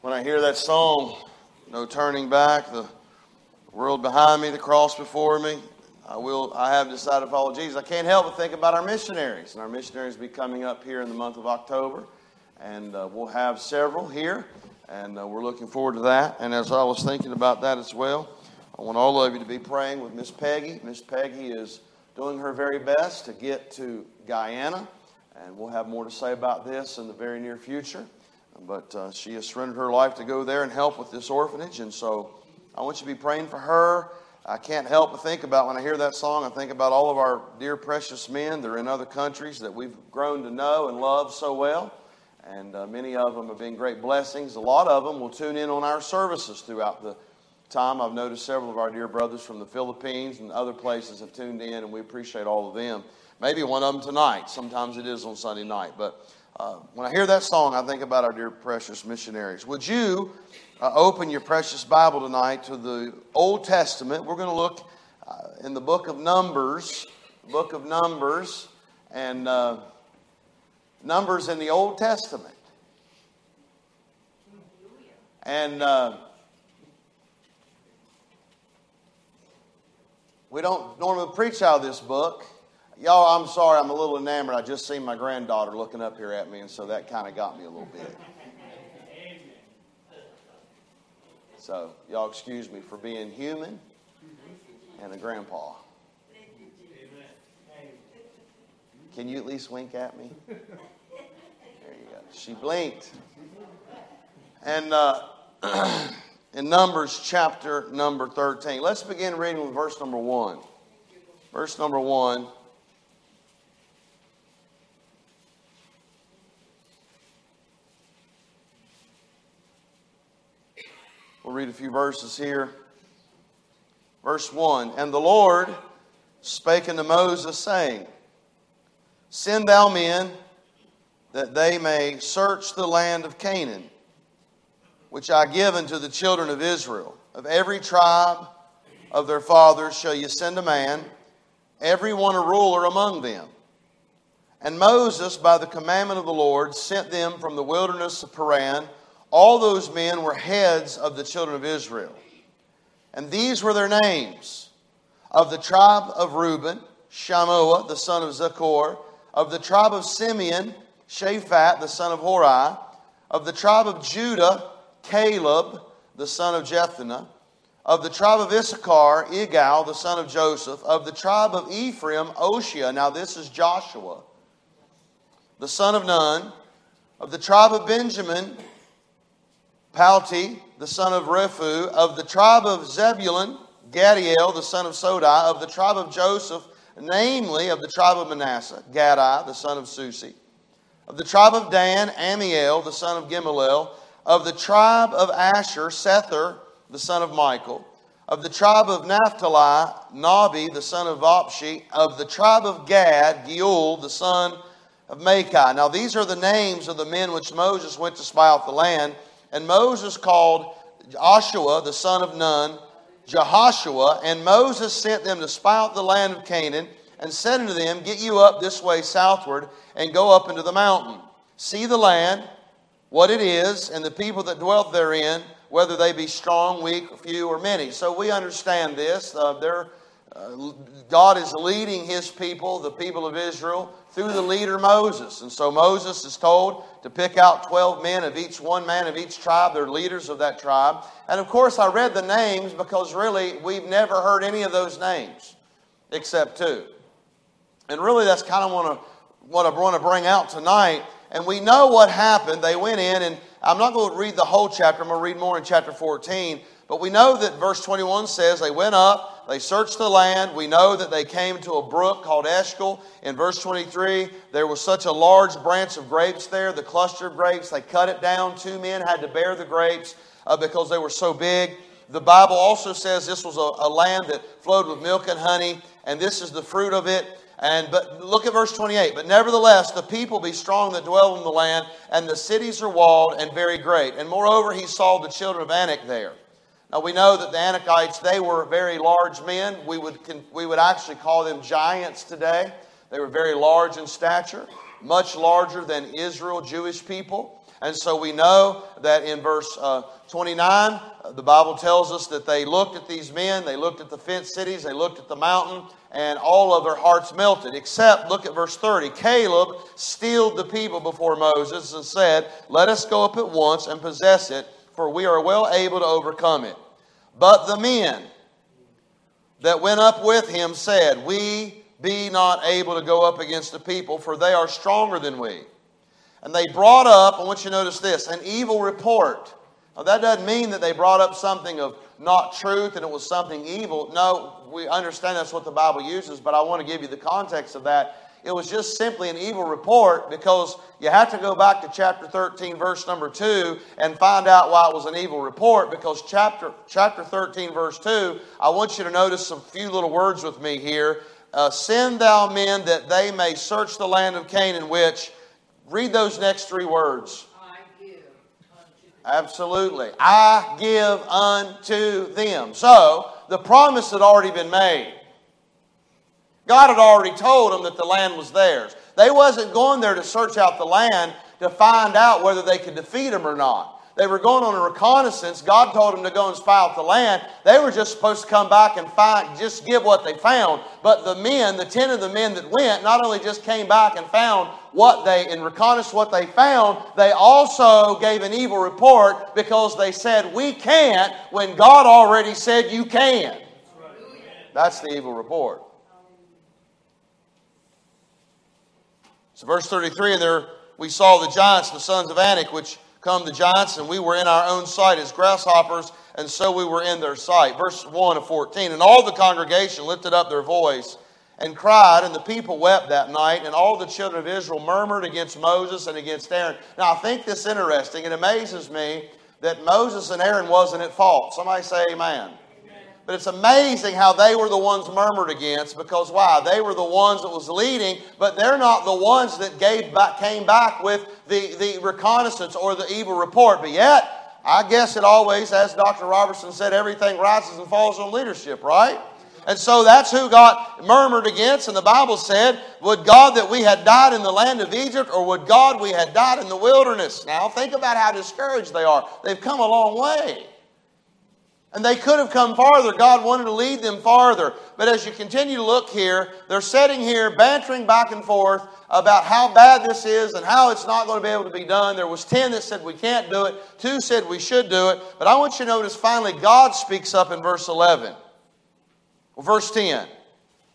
When I hear that song, No Turning Back, the world behind me, the cross before me, I will. I have decided to follow Jesus. I can't help but think about our missionaries, and our missionaries will be coming up here in the month of October, and uh, we'll have several here, and uh, we're looking forward to that. And as I was thinking about that as well, I want all of you to be praying with Miss Peggy. Miss Peggy is doing her very best to get to Guyana, and we'll have more to say about this in the very near future. But uh, she has surrendered her life to go there and help with this orphanage, and so I want you to be praying for her I can't help but think about when I hear that song, I think about all of our dear, precious men that are in other countries that we've grown to know and love so well. And uh, many of them have been great blessings. A lot of them will tune in on our services throughout the time. I've noticed several of our dear brothers from the Philippines and other places have tuned in, and we appreciate all of them. Maybe one of them tonight. Sometimes it is on Sunday night. But uh, when I hear that song, I think about our dear, precious missionaries. Would you uh, open your precious Bible tonight to the Old Testament. We're going to look uh, in the book of Numbers, book of Numbers, and uh, Numbers in the Old Testament. And uh, we don't normally preach out of this book. Y'all, I'm sorry, I'm a little enamored. I just seen my granddaughter looking up here at me, and so that kind of got me a little bit. So, y'all excuse me for being human and a grandpa. Can you at least wink at me? There you go. She blinked. And uh, in Numbers chapter number 13, let's begin reading with verse number 1. Verse number 1. Read a few verses here. Verse 1 And the Lord spake unto Moses, saying, Send thou men that they may search the land of Canaan, which I give unto the children of Israel. Of every tribe of their fathers shall you send a man, every one a ruler among them. And Moses, by the commandment of the Lord, sent them from the wilderness of Paran all those men were heads of the children of Israel. And these were their names. Of the tribe of Reuben, Shammua, the son of Zaccur, of the tribe of Simeon, Shaphat, the son of Hori, of the tribe of Judah, Caleb, the son of Jephunneh, of the tribe of Issachar, Igal, the son of Joseph, of the tribe of Ephraim, Oshea, now this is Joshua, the son of Nun, of the tribe of Benjamin, Palti, the son of Raphu, of the tribe of Zebulun, Gaddiel, the son of Sodai, of the tribe of Joseph, namely of the tribe of Manasseh, Gadai, the son of Susi, of the tribe of Dan, Ammiel, the son of Gimelel, of the tribe of Asher, Sethur, the son of Michael, of the tribe of Naphtali, Nahbi, the son of Vophsi, of the tribe of Gad, Geuel, the son of Machi. Now these are the names of the men which Moses went to spy out the land. And Moses called Joshua, the son of Nun, Jehoshua, and Moses sent them to spy out the land of Canaan, and said unto them, Get you up this way southward, and go up into the mountain. See the land, what it is, and the people that dwelt therein, whether they be strong, weak, few, or many. So we understand this. Uh, uh, God is leading his people, the people of Israel, through the leader Moses. And so Moses is told to pick out 12 men of each one man of each tribe. They're leaders of that tribe. And of course, I read the names because really we've never heard any of those names except two. And really, that's kind of what I, what I want to bring out tonight. And we know what happened. They went in, and I'm not going to read the whole chapter, I'm going to read more in chapter 14. But we know that verse 21 says they went up, they searched the land. We know that they came to a brook called Eshcol. In verse 23, there was such a large branch of grapes there, the cluster of grapes. They cut it down. Two men had to bear the grapes uh, because they were so big. The Bible also says this was a, a land that flowed with milk and honey, and this is the fruit of it. And but look at verse 28. But nevertheless, the people be strong that dwell in the land, and the cities are walled and very great. And moreover, he saw the children of Anak there. Now we know that the Anakites, they were very large men. We would, we would actually call them giants today. They were very large in stature. much larger than Israel, Jewish people. And so we know that in verse uh, 29, uh, the Bible tells us that they looked at these men, they looked at the fenced cities, they looked at the mountain, and all of their hearts melted. Except, look at verse 30. Caleb steeled the people before Moses and said, Let us go up at once and possess it, for we are well able to overcome it. But the men that went up with him said, We be not able to go up against the people, for they are stronger than we. And they brought up, I want you to notice this, an evil report. Now, that doesn't mean that they brought up something of not truth and it was something evil. No, we understand that's what the Bible uses, but I want to give you the context of that. It was just simply an evil report because you have to go back to chapter 13, verse number 2, and find out why it was an evil report. Because chapter, chapter 13, verse 2, I want you to notice a few little words with me here. Uh, Send thou men that they may search the land of Canaan, which Read those next three words. Absolutely. I give unto them. So, the promise had already been made. God had already told them that the land was theirs. They wasn't going there to search out the land to find out whether they could defeat them or not. They were going on a reconnaissance. God told them to go and spy out the land. They were just supposed to come back and find, just give what they found. But the men, the ten of the men that went, not only just came back and found what they, and reconnaissance what they found, they also gave an evil report because they said, We can't, when God already said you can. That's the evil report. So, verse 33, and there we saw the giants, the sons of Anak, which come the giants, and we were in our own sight as grasshoppers, and so we were in their sight. Verse 1 of 14. And all the congregation lifted up their voice and cried, and the people wept that night, and all the children of Israel murmured against Moses and against Aaron. Now, I think this interesting. It amazes me that Moses and Aaron wasn't at fault. Somebody say amen. But it's amazing how they were the ones murmured against because why? They were the ones that was leading, but they're not the ones that gave back, came back with the, the reconnaissance or the evil report. But yet, I guess it always, as Dr. Roberson said, everything rises and falls on leadership, right? And so that's who got murmured against. And the Bible said, Would God that we had died in the land of Egypt, or would God we had died in the wilderness? Now think about how discouraged they are. They've come a long way. And they could have come farther. God wanted to lead them farther. But as you continue to look here, they're sitting here bantering back and forth about how bad this is and how it's not going to be able to be done. There was 10 that said we can't do it. Two said we should do it. But I want you to notice finally God speaks up in verse 11. Well, verse 10.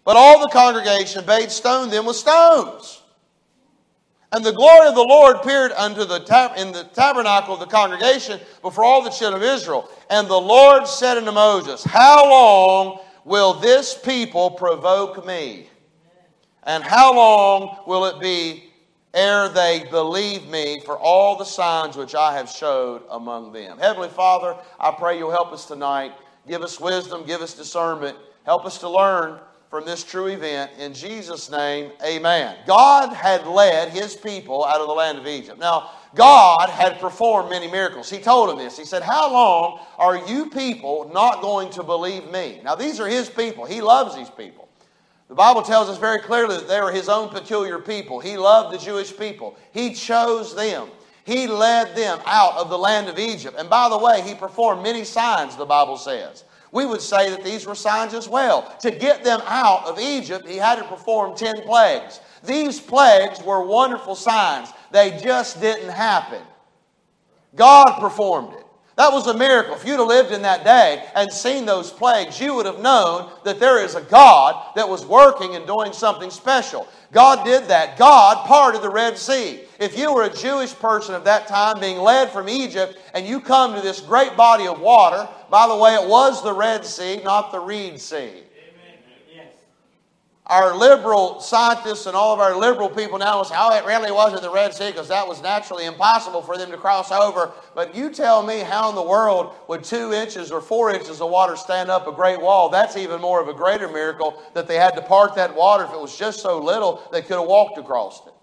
But all the congregation bade stone them with stones. And the glory of the Lord appeared unto the tab- in the tabernacle of the congregation before all the children of Israel. And the Lord said unto Moses, How long will this people provoke me? And how long will it be ere they believe me for all the signs which I have showed among them? Heavenly Father, I pray you'll help us tonight. Give us wisdom, give us discernment, help us to learn from this true event. In Jesus' name, amen. God had led his people out of the land of Egypt. Now, God had performed many miracles. He told them this. He said, How long are you people not going to believe me? Now, these are his people. He loves these people. The Bible tells us very clearly that they were his own peculiar people. He loved the Jewish people, he chose them. He led them out of the land of Egypt. And by the way, he performed many signs, the Bible says we would say that these were signs as well. To get them out of Egypt, he had to perform 10 plagues. These plagues were wonderful signs, they just didn't happen. God performed it. That was a miracle. If you'd have lived in that day and seen those plagues, you would have known that there is a God that was working and doing something special. God did that. God parted the Red Sea. If you were a Jewish person of that time being led from Egypt and you come to this great body of water, by the way, it was the Red Sea, not the Reed Sea Yes. our liberal scientists and all of our liberal people now say, oh, it really wasn't the Red Sea because that was naturally impossible for them to cross over. But you tell me how in the world would two inches or four inches of water stand up a great wall? That's even more of a greater miracle that they had to part that water. If it was just so little, they could have walked across it.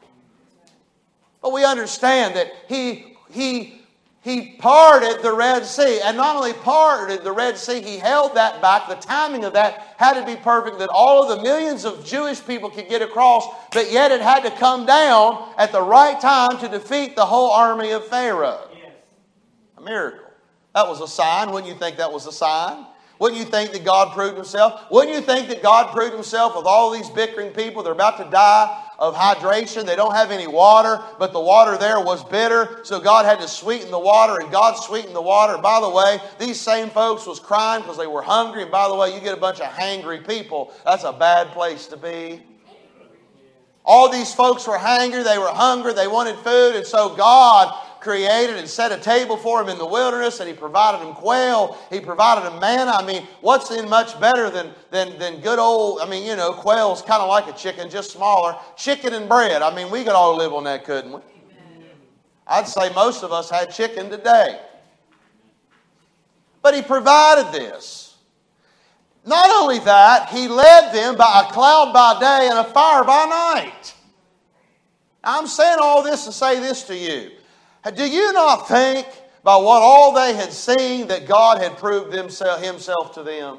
But we understand that he, he he parted the Red Sea. And not only parted the Red Sea, he held that back. The timing of that had to be perfect that all of the millions of Jewish people could get across, but yet it had to come down at the right time to defeat the whole army of Pharaoh. Yes. A miracle. That was a sign. Wouldn't you think that was a sign? Wouldn't you think that God proved himself? Wouldn't you think that God proved himself with all these bickering people? They're about to die of hydration. They don't have any water, but the water there was bitter, so God had to sweeten the water, and God sweetened the water. By the way, these same folks was crying because they were hungry, and by the way, you get a bunch of hangry people. That's a bad place to be. All these folks were hungry, they were hungry, they wanted food, and so God created and set a table for him in the wilderness, and he provided him quail. He provided him manna. I mean, what's in much better than, than, than good old, I mean, you know, quail's kind of like a chicken, just smaller. Chicken and bread. I mean, we could all live on that, couldn't we? I'd say most of us had chicken today. But he provided this. Not only that, he led them by a cloud by day and a fire by night. I'm saying all this to say this to you. Do you not think by what all they had seen that God had proved himself, himself to them?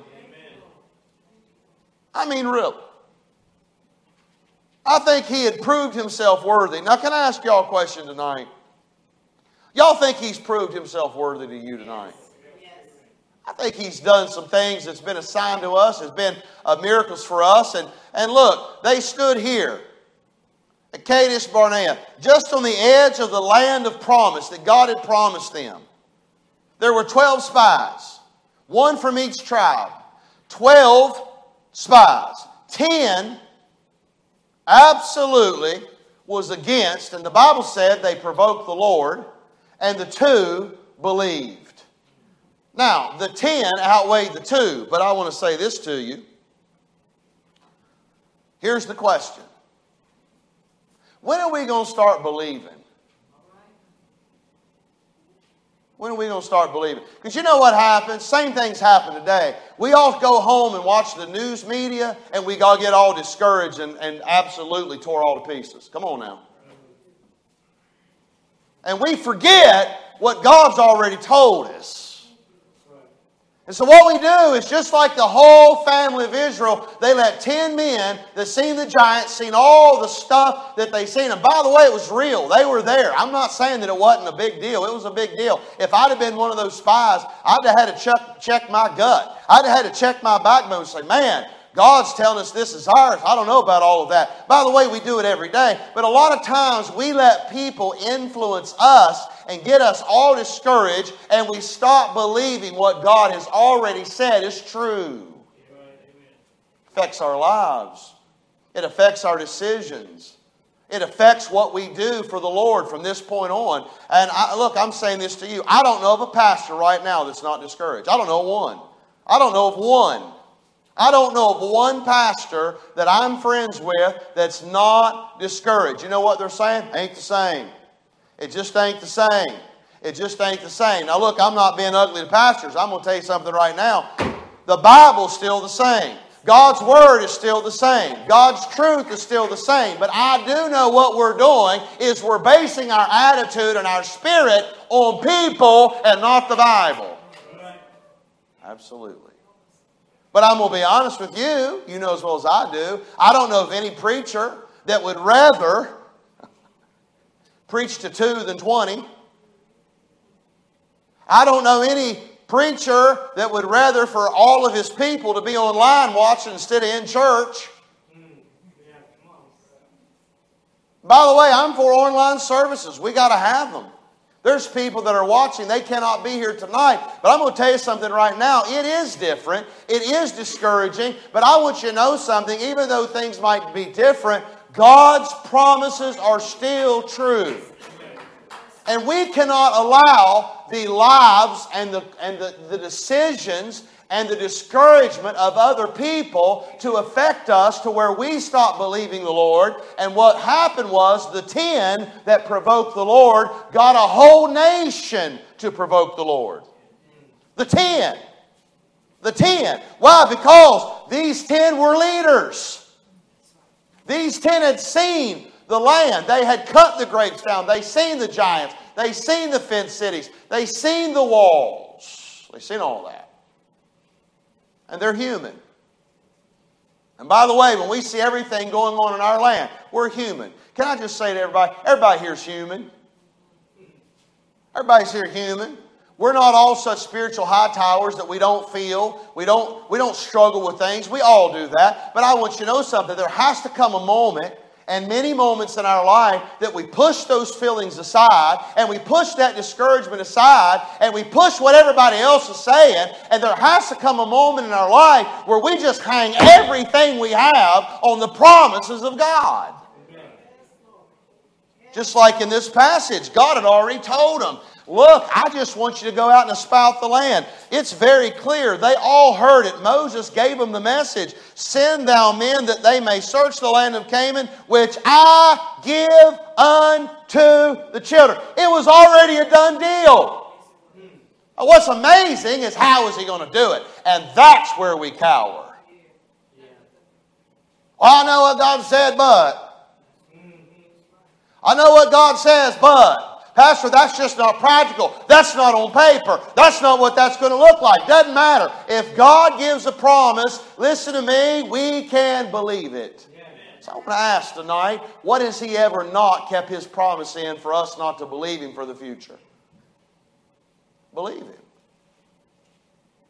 I mean, really. I think he had proved himself worthy. Now, can I ask y'all a question tonight? Y'all think he's proved himself worthy to you tonight? I think he's done some things that's been assigned to us, has been uh, miracles for us. And, and look, they stood here at Kadesh Barnea, just on the edge of the land of promise that God had promised them. There were 12 spies, one from each tribe. 12 spies. 10 absolutely was against, and the Bible said they provoked the Lord, and the two believed. Now, the 10 outweighed the two, but I want to say this to you. Here's the question when are we going to start believing? When are we going to start believing? Because you know what happens? Same things happen today. We all go home and watch the news media, and we all get all discouraged and, and absolutely tore all to pieces. Come on now. And we forget what God's already told us. And so what we do is just like the whole family of Israel, they let 10 men that seen the giants, seen all the stuff that they seen. And by the way, it was real. They were there. I'm not saying that it wasn't a big deal. It was a big deal. If I'd have been one of those spies, I'd have had to check, check my gut. I'd have had to check my backbone and say, man, God's telling us this is ours. I don't know about all of that. By the way, we do it every day. But a lot of times we let people influence us and get us all discouraged and we stop believing what God has already said is true. It affects our lives. It affects our decisions. It affects what we do for the Lord from this point on. And I, look, I'm saying this to you. I don't know of a pastor right now that's not discouraged. I don't know one. I don't know of one I don't know of one pastor that I'm friends with that's not discouraged. You know what they're saying? Ain't the same. It just ain't the same. It just ain't the same. Now, look, I'm not being ugly to pastors. I'm going to tell you something right now. The Bible's still the same. God's Word is still the same. God's truth is still the same. But I do know what we're doing is we're basing our attitude and our spirit on people and not the Bible. Absolutely. But I'm going to be honest with you, you know as well as I do, I don't know of any preacher that would rather preach to two than 20. I don't know any preacher that would rather for all of his people to be online watching instead of in church. By the way, I'm for online services. We got to have them. There's people that are watching, they cannot be here tonight. But I'm going to tell you something right now. It is different, it is discouraging, but I want you to know something. Even though things might be different, God's promises are still true. And we cannot allow the lives and the, and the, the decisions and the discouragement of other people to affect us to where we stop believing the Lord. And what happened was the 10 that provoked the Lord got a whole nation to provoke the Lord. The 10. The 10. Why? Because these 10 were leaders. These 10 had seen the land. They had cut the grapes down. They seen the giants. They seen the fenced cities. They seen the walls. They seen all that. And they're human. And by the way, when we see everything going on in our land, we're human. Can I just say to everybody, everybody here's human. Everybody's here human. We're not all such spiritual high towers that we don't feel, we don't, we don't struggle with things. We all do that. But I want you to know something. There has to come a moment and many moments in our life that we push those feelings aside and we push that discouragement aside and we push what everybody else is saying. And there has to come a moment in our life where we just hang everything we have on the promises of God. Just like in this passage, God had already told them, Look, I just want you to go out and espouse the land. It's very clear. They all heard it. Moses gave them the message Send thou men that they may search the land of Canaan, which I give unto the children. It was already a done deal. What's amazing is how is he going to do it? And that's where we cower. I know what God said, but. I know what God says, but. Pastor, that's just not practical. That's not on paper. That's not what that's going to look like. Doesn't matter. If God gives a promise, listen to me, we can believe it. So I want to ask tonight, what has He ever not kept His promise in for us not to believe Him for the future? Believe Him.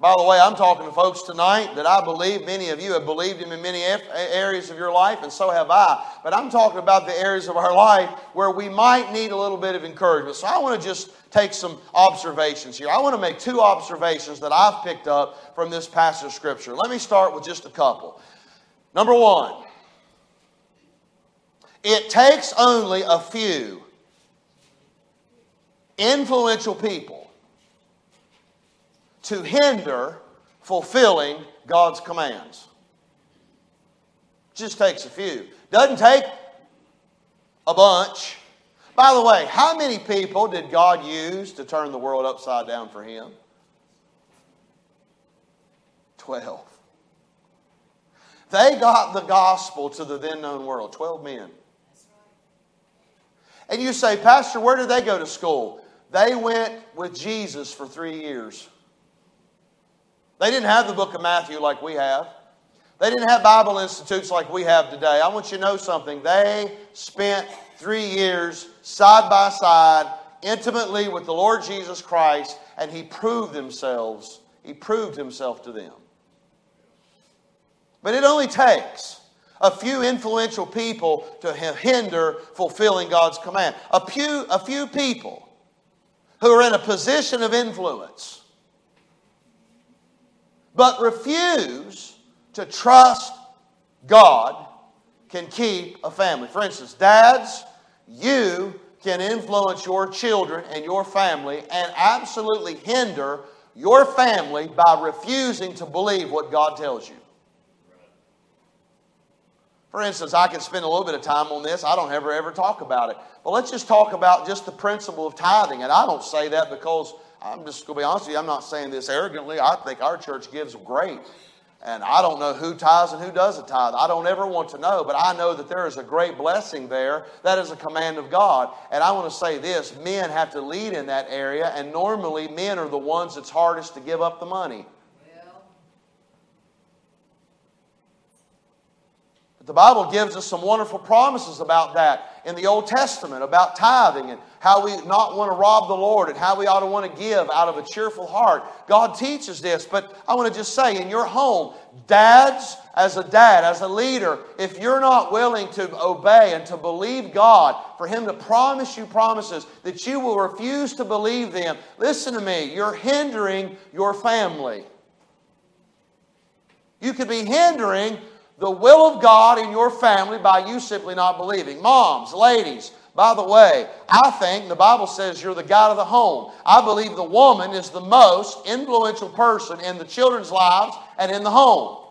By the way, I'm talking to folks tonight that I believe many of you have believed Him in many areas of your life, and so have I. But I'm talking about the areas of our life where we might need a little bit of encouragement. So I want to just take some observations here. I want to make two observations that I've picked up from this passage of Scripture. Let me start with just a couple. Number one, it takes only a few influential people to hinder fulfilling God's commands. Just takes a few. Doesn't take a bunch. By the way, how many people did God use to turn the world upside down for Him? Twelve. They got the gospel to the then known world. Twelve men. And you say, Pastor, where did they go to school? They went with Jesus for three years. They didn't have the book of Matthew like we have. They didn't have Bible institutes like we have today. I want you to know something. They spent three years side by side, intimately with the Lord Jesus Christ, and He proved themselves. He proved Himself to them. But it only takes a few influential people to hinder fulfilling God's command. A few, a few people who are in a position of influence but refuse to trust God can keep a family. For instance, dads, you can influence your children and your family and absolutely hinder your family by refusing to believe what God tells you. For instance, I could spend a little bit of time on this. I don't ever ever talk about it. But let's just talk about just the principle of tithing. And I don't say that because I'm just going to be honest with you, I'm not saying this arrogantly. I think our church gives great. And I don't know who tithes and who doesn't tithe. I don't ever want to know, but I know that there is a great blessing there. That is a command of God. And I want to say this men have to lead in that area, and normally men are the ones that's hardest to give up the money. But the Bible gives us some wonderful promises about that in the Old Testament, about tithing and how we not want to rob the Lord and how we ought to want to give out of a cheerful heart. God teaches this, but I want to just say in your home, dads, as a dad, as a leader, if you're not willing to obey and to believe God for Him to promise you promises that you will refuse to believe them, listen to me, you're hindering your family. You could be hindering the will of God in your family by you simply not believing. Moms, ladies, by the way, I think the Bible says you're the God of the home. I believe the woman is the most influential person in the children's lives and in the home.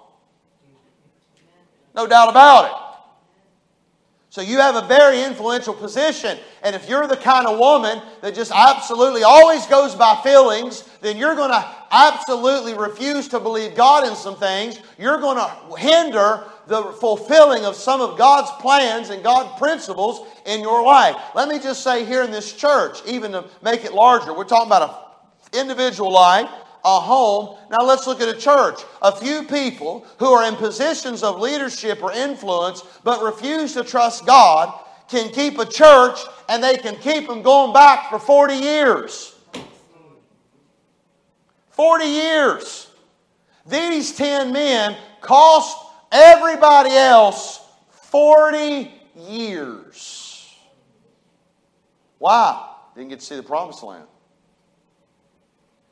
No doubt about it. So you have a very influential position. And if you're the kind of woman that just absolutely always goes by feelings, then you're going to absolutely refuse to believe God in some things. You're going to hinder the fulfilling of some of God's plans and God's principles in your life. Let me just say here in this church, even to make it larger, we're talking about an individual life, a home. Now let's look at a church. A few people who are in positions of leadership or influence but refuse to trust God can keep a church and they can keep them going back for 40 years. 40 years. These 10 men cost everybody else 40 years. Why? Didn't get to see the promised land.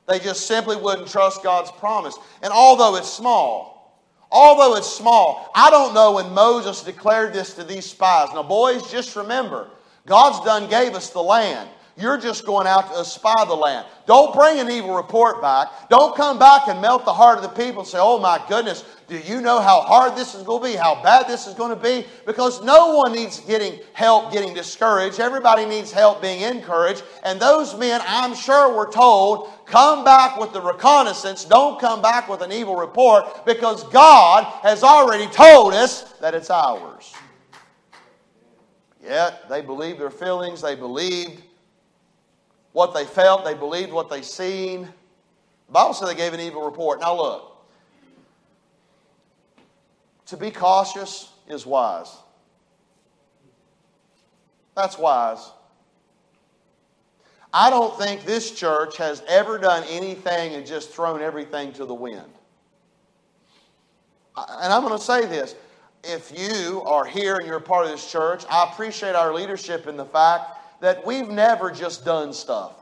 They just simply wouldn't trust God's promise. And although it's small, although it's small, I don't know when Moses declared this to these spies. Now, boys, just remember, God's done gave us the land. You're just going out to spy the land. Don't bring an evil report back. Don't come back and melt the heart of the people and say, oh my goodness, do you know how hard this is going to be? How bad this is going to be? Because no one needs getting help getting discouraged. Everybody needs help being encouraged. And those men, I'm sure, were told, come back with the reconnaissance. Don't come back with an evil report because God has already told us that it's ours. Yet they believed their feelings, they believed what they felt, they believed what they seen. The Bible said they gave an evil report. Now look, to be cautious is wise. That's wise. I don't think this church has ever done anything and just thrown everything to the wind. And I'm going to say this. If you are here and you're part of this church, I appreciate our leadership in the fact that we've never just done stuff.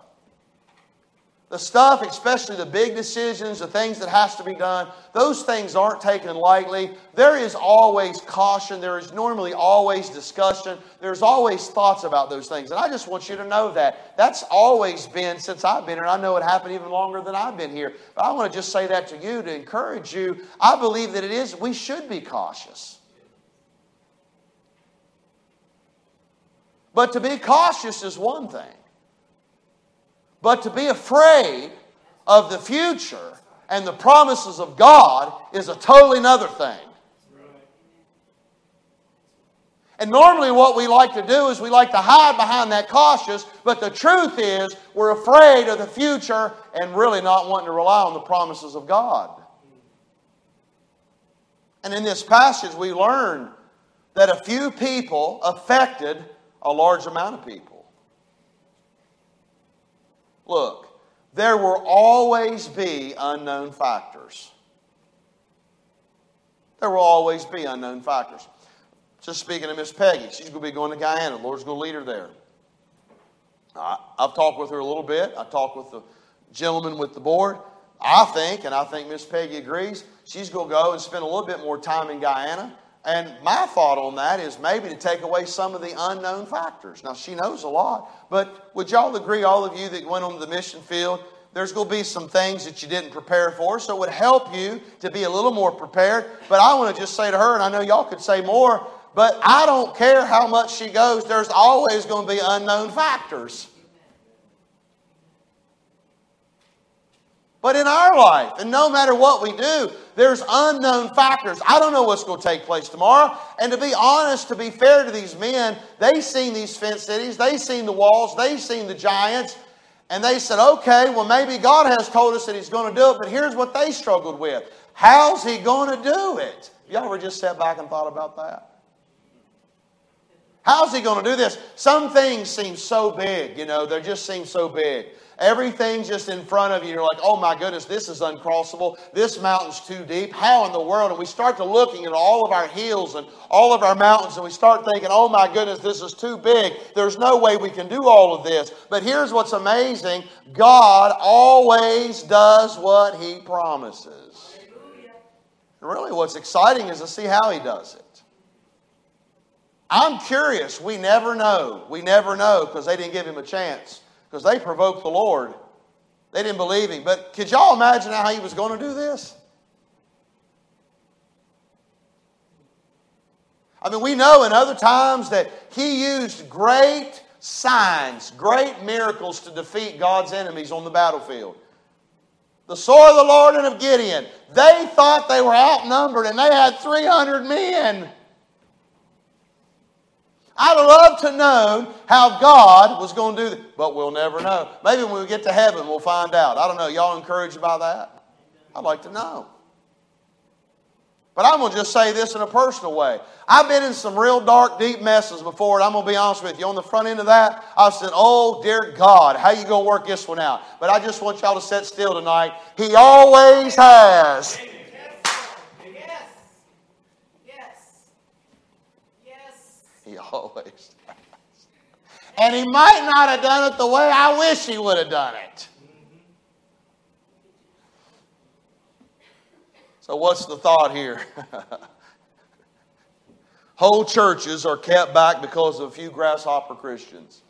The stuff, especially the big decisions, the things that has to be done, those things aren't taken lightly. There is always caution. There is normally always discussion. There's always thoughts about those things. And I just want you to know that. That's always been since I've been here. I know it happened even longer than I've been here. But I want to just say that to you to encourage you. I believe that it is, we should be cautious. But to be cautious is one thing. But to be afraid of the future and the promises of God is a totally another thing. And normally, what we like to do is we like to hide behind that cautious, but the truth is we're afraid of the future and really not wanting to rely on the promises of God. And in this passage, we learn that a few people affected a large amount of people. Look, there will always be unknown factors. There will always be unknown factors. Just speaking of Miss Peggy, she's going to be going to Guyana. The Lord's going to lead her there. I, I've talked with her a little bit. I talked with the gentleman with the board. I think, and I think Miss Peggy agrees, she's going to go and spend a little bit more time in Guyana and my thought on that is maybe to take away some of the unknown factors. Now, she knows a lot, but would y'all agree, all of you that went on the mission field, there's going to be some things that you didn't prepare for, so it would help you to be a little more prepared. But I want to just say to her, and I know y'all could say more, but I don't care how much she goes, there's always going to be unknown factors. But in our life, and no matter what we do, there's unknown factors. I don't know what's going to take place tomorrow. And to be honest, to be fair to these men, they've seen these fenced cities, they've seen the walls, they've seen the giants, and they said, okay, well, maybe God has told us that He's going to do it, but here's what they struggled with. How's He going to do it? Y'all ever just sat back and thought about that? How's He going to do this? Some things seem so big, you know, they just seem so big. Everything's just in front of you. You're like, oh my goodness, this is uncrossable. This mountain's too deep. How in the world? And we start to looking at all of our hills and all of our mountains and we start thinking, oh my goodness, this is too big. There's no way we can do all of this. But here's what's amazing God always does what He promises. And really, what's exciting is to see how He does it. I'm curious. We never know. We never know because they didn't give Him a chance because they provoked the Lord. They didn't believe him. But could y'all imagine how he was going to do this? I mean, we know in other times that he used great signs, great miracles to defeat God's enemies on the battlefield. the sword of the Lord and of Gideon. They thought they were outnumbered and they had 300 men. I'd love to know how God was going to do that, but we'll never know. Maybe when we get to heaven, we'll find out. I don't know. Y'all encouraged by that? I'd like to know. But I'm going to just say this in a personal way. I've been in some real dark, deep messes before, and I'm going to be honest with you. On the front end of that, I said, Oh, dear God, how you going to work this one out? But I just want y'all to sit still tonight. He always has. Yes. Yes. Yes. He always has. And he might not have done it the way I wish he would have done it. So, what's the thought here? Whole churches are kept back because of a few grasshopper Christians.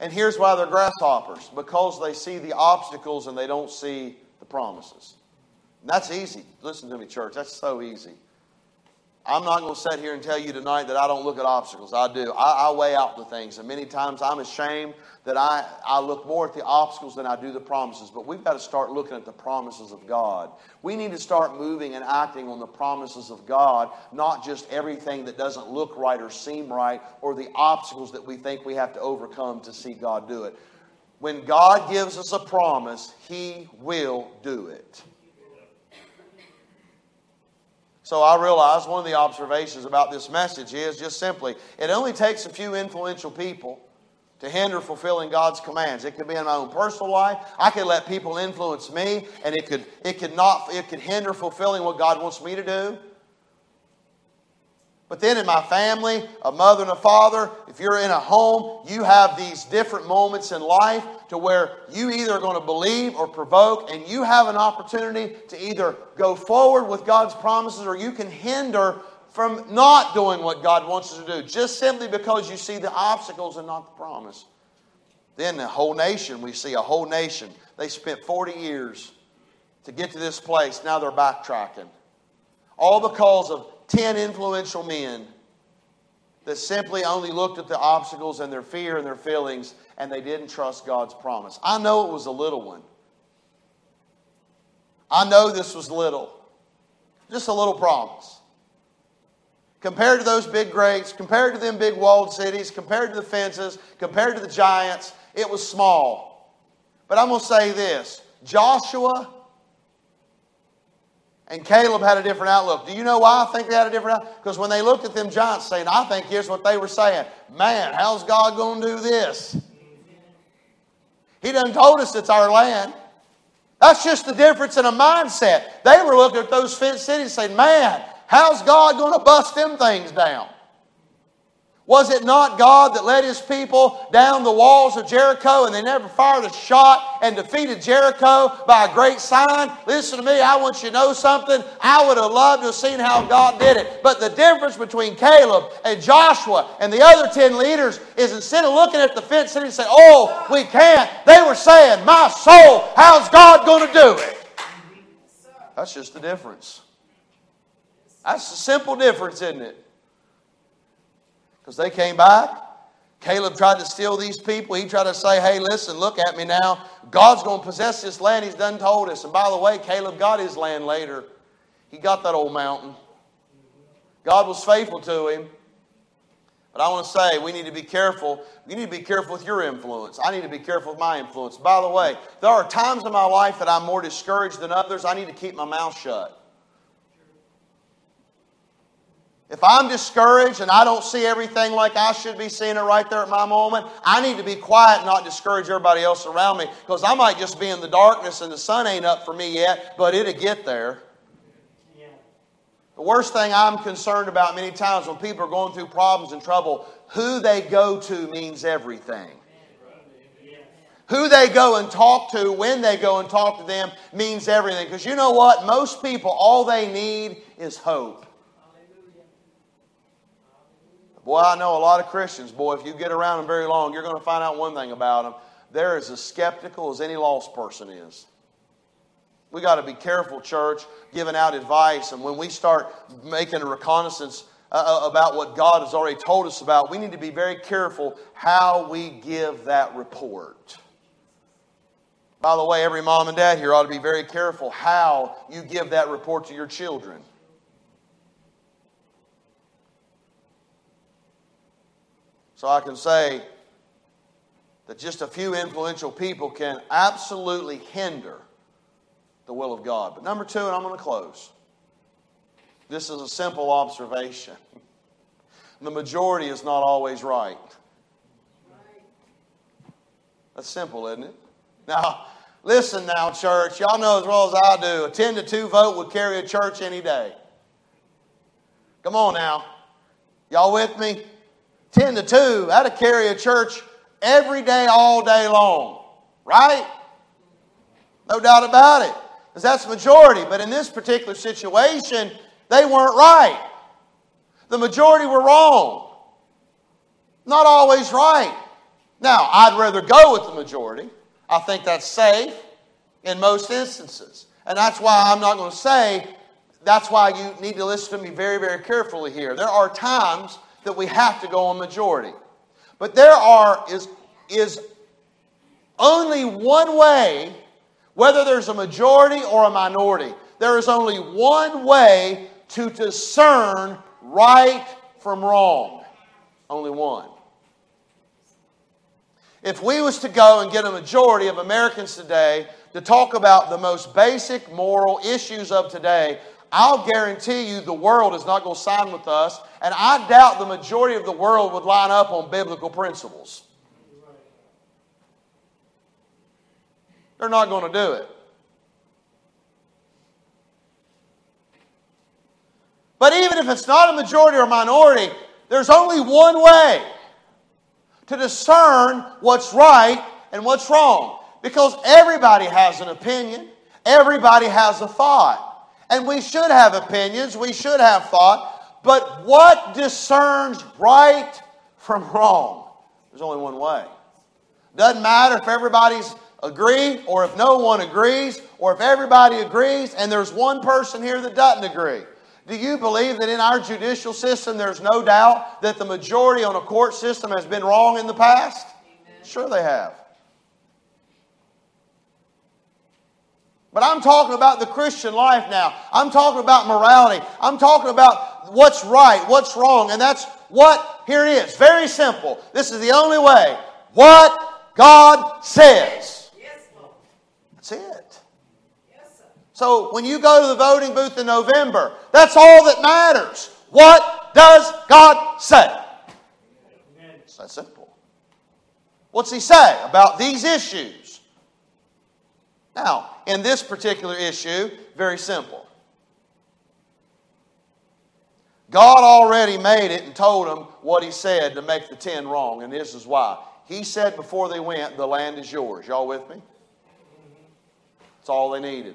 And here's why they're grasshoppers because they see the obstacles and they don't see the promises. That's easy. Listen to me, church. That's so easy. I'm not going to sit here and tell you tonight that I don't look at obstacles. I do. I, I, weigh out the things. And many times I'm ashamed that I, I look more at the obstacles than I do the promises. But we've got to start looking at the promises of God. We need to start moving and acting on the promises of God, not just everything that doesn't look right or seem right or the obstacles that we think we have to overcome to see God do it. When God gives us a promise, He will do it. So I realized one of the observations about this message is just simply it only takes a few influential people to hinder fulfilling God's commands. It could be in my own personal life. I could let people influence me, and it could it could not it could hinder fulfilling what God wants me to do. But then in my family, a mother and a father, if you're in a home, you have these different moments in life to where you either are going to believe or provoke, and you have an opportunity to either go forward with God's promises or you can hinder from not doing what God wants us to do, just simply because you see the obstacles and not the promise. Then the whole nation, we see a whole nation. They spent 40 years to get to this place. Now they're backtracking. All because of 10 influential men that simply only looked at the obstacles and their fear and their feelings and they didn't trust God's promise. I know it was a little one. I know this was little. Just a little promise. Compared to those big greats, compared to them big walled cities, compared to the fences, compared to the giants, it was small. But I'm going to say this Joshua and Caleb had a different outlook. Do you know why I think they had a different outlook? Because when they looked at them giants saying, I think here's what they were saying Man, how's God going to do this? He done told us it's our land. That's just the difference in a mindset. They were looking at those fenced cities saying, Man, how's God going to bust them things down? Was it not God that led his people down the walls of Jericho and they never fired a shot and defeated Jericho by a great sign? Listen to me, I want you to know something. I would have loved to have seen how God did it. But the difference between Caleb and Joshua and the other 10 leaders is instead of looking at the fence and saying, Oh, we can't, they were saying, My soul, how's God going to do it? That's just the difference. That's a simple difference, isn't it? Because they came back. Caleb tried to steal these people. He tried to say, hey, listen, look at me now. God's going to possess this land. He's done told us. And by the way, Caleb got his land later. He got that old mountain. God was faithful to him. But I want to say we need to be careful. You need to be careful with your influence. I need to be careful with my influence. By the way, there are times in my life that I'm more discouraged than others. I need to keep my mouth shut. If I'm discouraged and I don't see everything like I should be seeing it right there at my moment, I need to be quiet and not discourage everybody else around me because I might just be in the darkness and the sun ain't up for me yet, but it'll get there. The worst thing I'm concerned about many times when people are going through problems and trouble, who they go to means everything. Who they go and talk to, when they go and talk to them, means everything. Because you know what? Most people, all they need is hope. Boy, I know a lot of Christians, boy, if you get around them very long, you're going to find out one thing about them. They're as skeptical as any lost person is. We got to be careful, church, giving out advice. And when we start making a reconnaissance uh, uh, about what God has already told us about, we need to be very careful how we give that report. By the way, every mom and dad here ought to be very careful how you give that report to your children. So I can say that just a few influential people can absolutely hinder the will of God. But number two, and I'm going to close. This is a simple observation. The majority is not always right. That's simple, isn't it? Now, listen now, church. Y'all know as well as I do, a 10 to 2 vote would carry a church any day. Come on now. Y'all with me? 10 to 2, that'd carry a church every day, all day long. Right? No doubt about it. Because that's the majority. But in this particular situation, they weren't right. The majority were wrong. Not always right. Now, I'd rather go with the majority. I think that's safe in most instances. And that's why I'm not going to say, that's why you need to listen to me very, very carefully here. There are times that we have to go on majority. But there are is, is only one way, whether there's a majority or a minority, there is only one way to discern right from wrong. Only one. If we was to go and get a majority of Americans today to talk about the most basic moral issues of today, I'll guarantee you the world is not going to sign with us, and I doubt the majority of the world would line up on biblical principles. They're not going to do it. But even if it's not a majority or minority, there's only one way to discern what's right and what's wrong. Because everybody has an opinion, everybody has a thought. And we should have opinions, we should have thought, but what discerns right from wrong? There's only one way. Doesn't matter if everybody's agree or if no one agrees or if everybody agrees and there's one person here that doesn't agree. Do you believe that in our judicial system there's no doubt that the majority on a court system has been wrong in the past? Amen. Sure they have. But I'm talking about the Christian life now. I'm talking about morality. I'm talking about what's right, what's wrong. And that's what, here it is, very simple. This is the only way. What God says. That's it. So when you go to the voting booth in November, that's all that matters. What does God say? It's that simple. What's He say about these issues? Now, in this particular issue, very simple. God already made it and told them what He said to make the ten wrong, and this is why. He said before they went, The land is yours. Y'all with me? That's all they needed.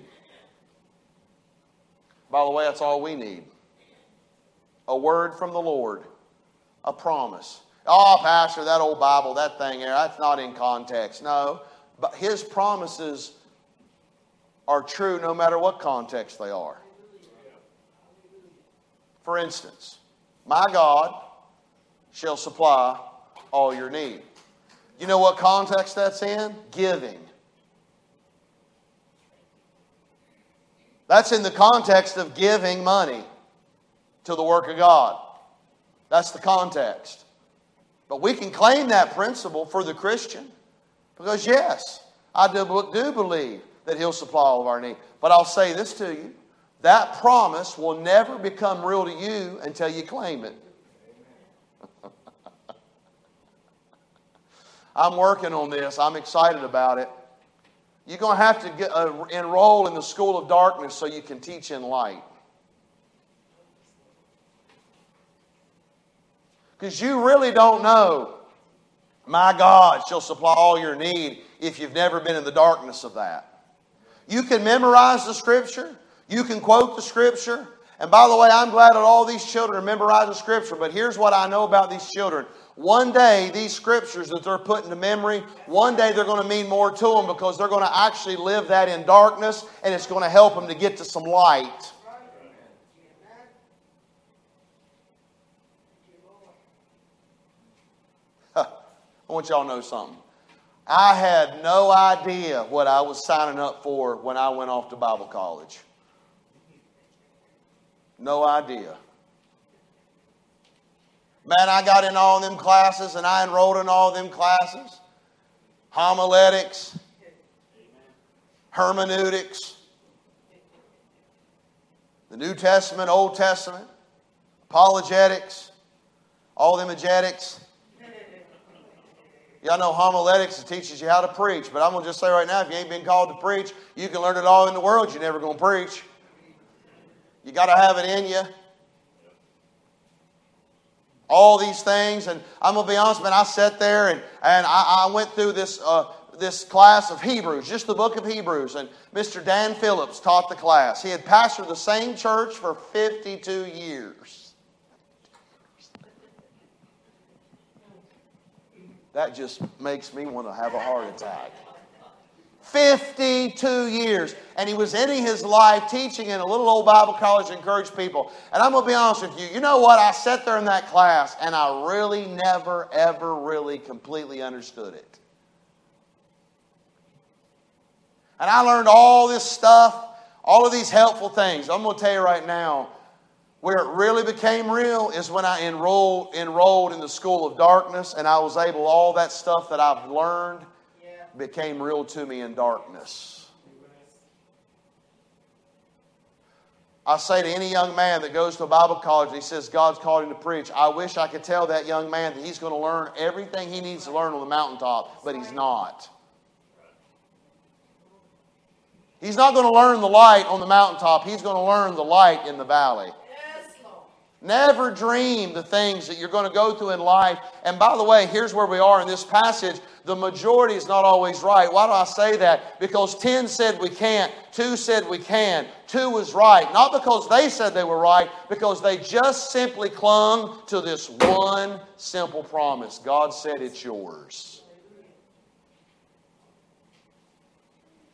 By the way, that's all we need a word from the Lord, a promise. Oh, Pastor, that old Bible, that thing there, that's not in context. No, but His promises are true no matter what context they are. For instance, my God shall supply all your need. You know what context that's in? Giving. That's in the context of giving money to the work of God. That's the context. But we can claim that principle for the Christian because, yes, I do, do believe that He'll supply all of our need. But I'll say this to you that promise will never become real to you until you claim it. I'm working on this. I'm excited about it. You're going to have to get, uh, enroll in the school of darkness so you can teach in light. Because you really don't know, my God shall supply all your need if you've never been in the darkness of that. You can memorize the scripture, you can quote the scripture. And by the way, I'm glad that all these children are memorizing scripture, but here's what I know about these children. One day, these scriptures that they're putting to memory, one day they're going to mean more to them because they're going to actually live that in darkness and it's going to help them to get to some light. I want y'all to know something. I had no idea what I was signing up for when I went off to Bible college. No idea. Man, I got in all them classes and I enrolled in all them classes homiletics, hermeneutics, the New Testament, Old Testament, apologetics, all them agetics. Y'all know homiletics, it teaches you how to preach. But I'm going to just say right now, if you ain't been called to preach, you can learn it all in the world. You're never going to preach. You got to have it in you. All these things. And I'm going to be honest, man, I sat there and, and I, I went through this, uh, this class of Hebrews, just the book of Hebrews. And Mr. Dan Phillips taught the class. He had pastored the same church for 52 years. That just makes me want to have a heart attack. 52 years. And he was ending his life teaching in a little old Bible college to encourage people. And I'm going to be honest with you. You know what? I sat there in that class and I really never, ever really completely understood it. And I learned all this stuff, all of these helpful things. I'm going to tell you right now, where it really became real is when I enrolled, enrolled in the school of darkness and I was able, all that stuff that I've learned became real to me in darkness. I say to any young man that goes to a Bible college and he says God's called him to preach, I wish I could tell that young man that he's going to learn everything he needs to learn on the mountaintop, but he's not. He's not going to learn the light on the mountaintop, he's going to learn the light in the valley. Never dream the things that you're going to go through in life. And by the way, here's where we are in this passage. The majority is not always right. Why do I say that? Because 10 said we can't, 2 said we can, 2 was right. Not because they said they were right, because they just simply clung to this one simple promise God said it's yours.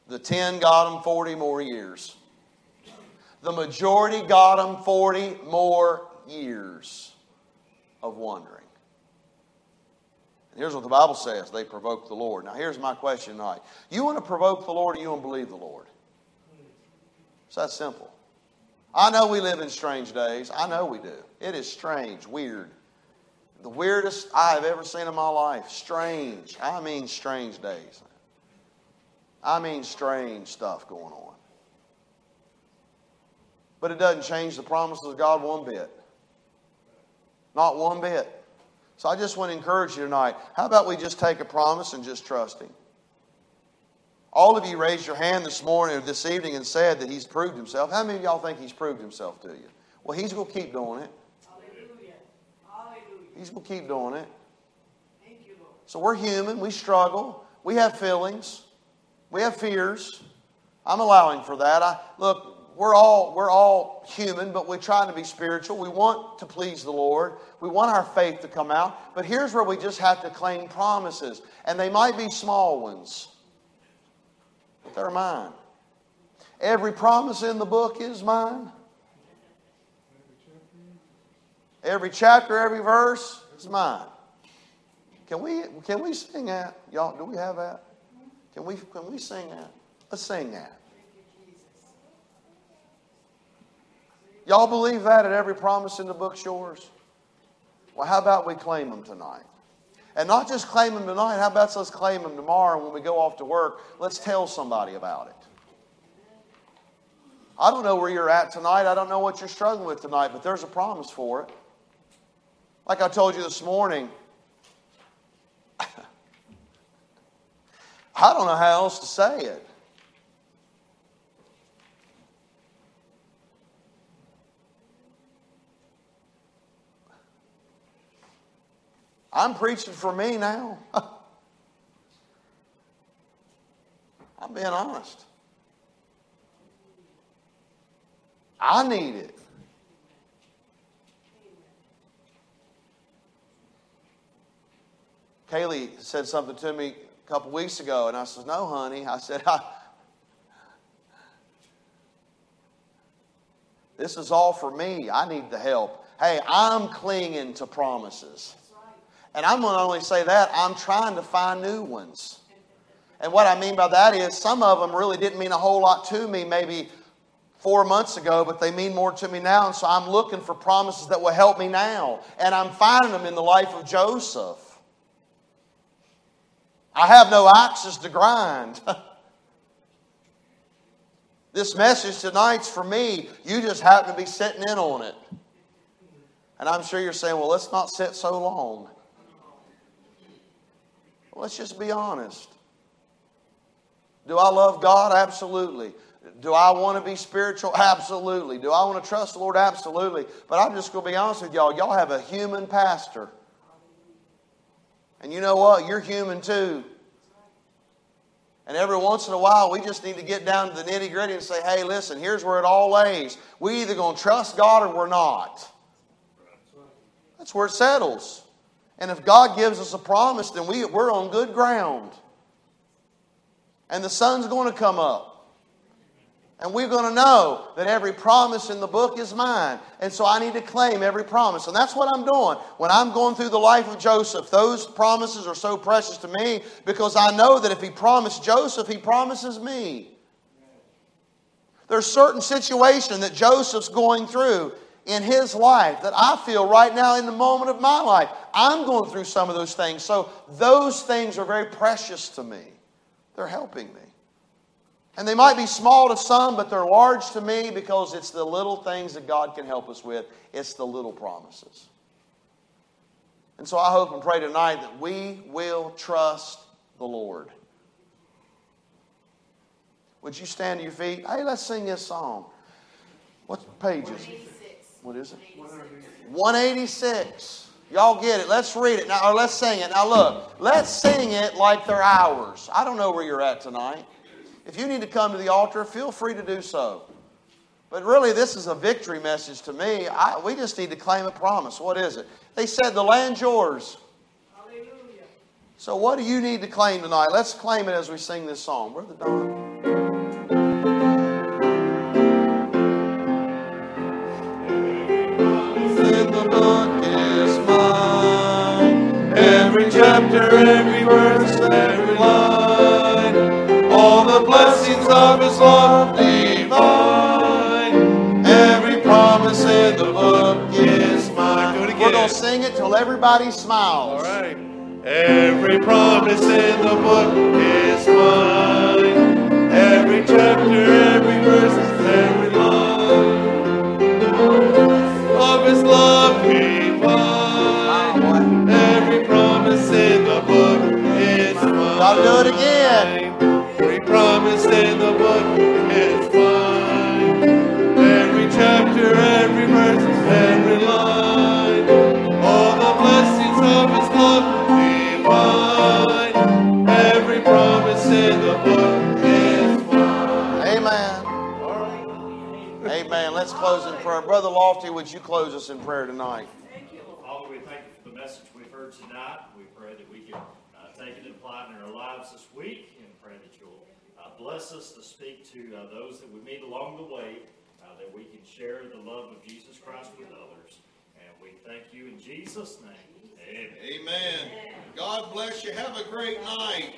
The 10 got them 40 more years. The majority got them 40 more years of wandering. And here's what the Bible says they provoked the Lord. Now, here's my question tonight You want to provoke the Lord or you want to believe the Lord? It's that simple. I know we live in strange days. I know we do. It is strange, weird. The weirdest I have ever seen in my life. Strange. I mean, strange days. I mean, strange stuff going on. But it doesn't change the promises of God one bit. Not one bit. So I just want to encourage you tonight. How about we just take a promise and just trust Him? All of you raised your hand this morning or this evening and said that He's proved Himself. How many of y'all think He's proved Himself to you? Well, He's going to keep doing it. Hallelujah. Hallelujah. He's going to keep doing it. Thank you, Lord. So we're human. We struggle. We have feelings. We have fears. I'm allowing for that. I look we're all, we're all human, but we're trying to be spiritual. We want to please the Lord. We want our faith to come out. But here's where we just have to claim promises. And they might be small ones, but they're mine. Every promise in the book is mine. Every chapter, every verse is mine. Can we, can we sing that? Y'all, do we have that? Can we, can we sing that? Let's sing that. Y'all believe that at every promise in the book's yours? Well, how about we claim them tonight? And not just claim them tonight, how about let's claim them tomorrow when we go off to work? Let's tell somebody about it. I don't know where you're at tonight. I don't know what you're struggling with tonight, but there's a promise for it. Like I told you this morning, I don't know how else to say it. I'm preaching for me now. I'm being honest. I need it. Kaylee said something to me a couple weeks ago, and I said, No, honey. I said, I, This is all for me. I need the help. Hey, I'm clinging to promises. And I'm going to only say that, I'm trying to find new ones. And what I mean by that is some of them really didn't mean a whole lot to me maybe four months ago, but they mean more to me now. And so I'm looking for promises that will help me now. And I'm finding them in the life of Joseph. I have no axes to grind. this message tonight's for me. You just happen to be sitting in on it. And I'm sure you're saying, well, let's not sit so long. Let's just be honest. Do I love God? Absolutely. Do I want to be spiritual? Absolutely. Do I want to trust the Lord? Absolutely. But I'm just going to be honest with y'all. Y'all have a human pastor. And you know what? You're human too. And every once in a while, we just need to get down to the nitty gritty and say, hey, listen, here's where it all lays. We either going to trust God or we're not. That's where it settles. And if God gives us a promise, then we, we're on good ground. And the sun's going to come up. And we're going to know that every promise in the book is mine. And so I need to claim every promise. And that's what I'm doing. When I'm going through the life of Joseph, those promises are so precious to me because I know that if he promised Joseph, he promises me. There's certain situation that Joseph's going through in his life that I feel right now in the moment of my life. I'm going through some of those things. So those things are very precious to me. They're helping me. And they might be small to some, but they're large to me because it's the little things that God can help us with. It's the little promises. And so I hope and pray tonight that we will trust the Lord. Would you stand to your feet? Hey, let's sing this song. What page is it? What is it? 186. Y'all get it. Let's read it now, or let's sing it. Now, look, let's sing it like they're ours. I don't know where you're at tonight. If you need to come to the altar, feel free to do so. But really, this is a victory message to me. I, we just need to claim a promise. What is it? They said, The land's yours. Hallelujah. So, what do you need to claim tonight? Let's claim it as we sing this song. Brother Don. Every chapter, every verse, every line, all the blessings of His love divine. Every promise in the book is mine. Do it We're gonna sing it till everybody smiles. All right. Every promise in the book is mine. Every chapter, every verse, is every line of His love do it again. Every promise in the book is mine. Every chapter, every verse, every line. All the blessings of His love divine. Every promise in the book is mine. Amen. Amen. Let's close in prayer. Brother Lofty, would you close us in prayer tonight? Thank you. Father, we thank you for the message we've heard tonight. We pray that we can take it and apply in our lives this week and pray that you'll uh, bless us to speak to uh, those that we meet along the way, uh, that we can share the love of Jesus Christ with others. And we thank you in Jesus' name. Amen. Amen. God bless you. Have a great night.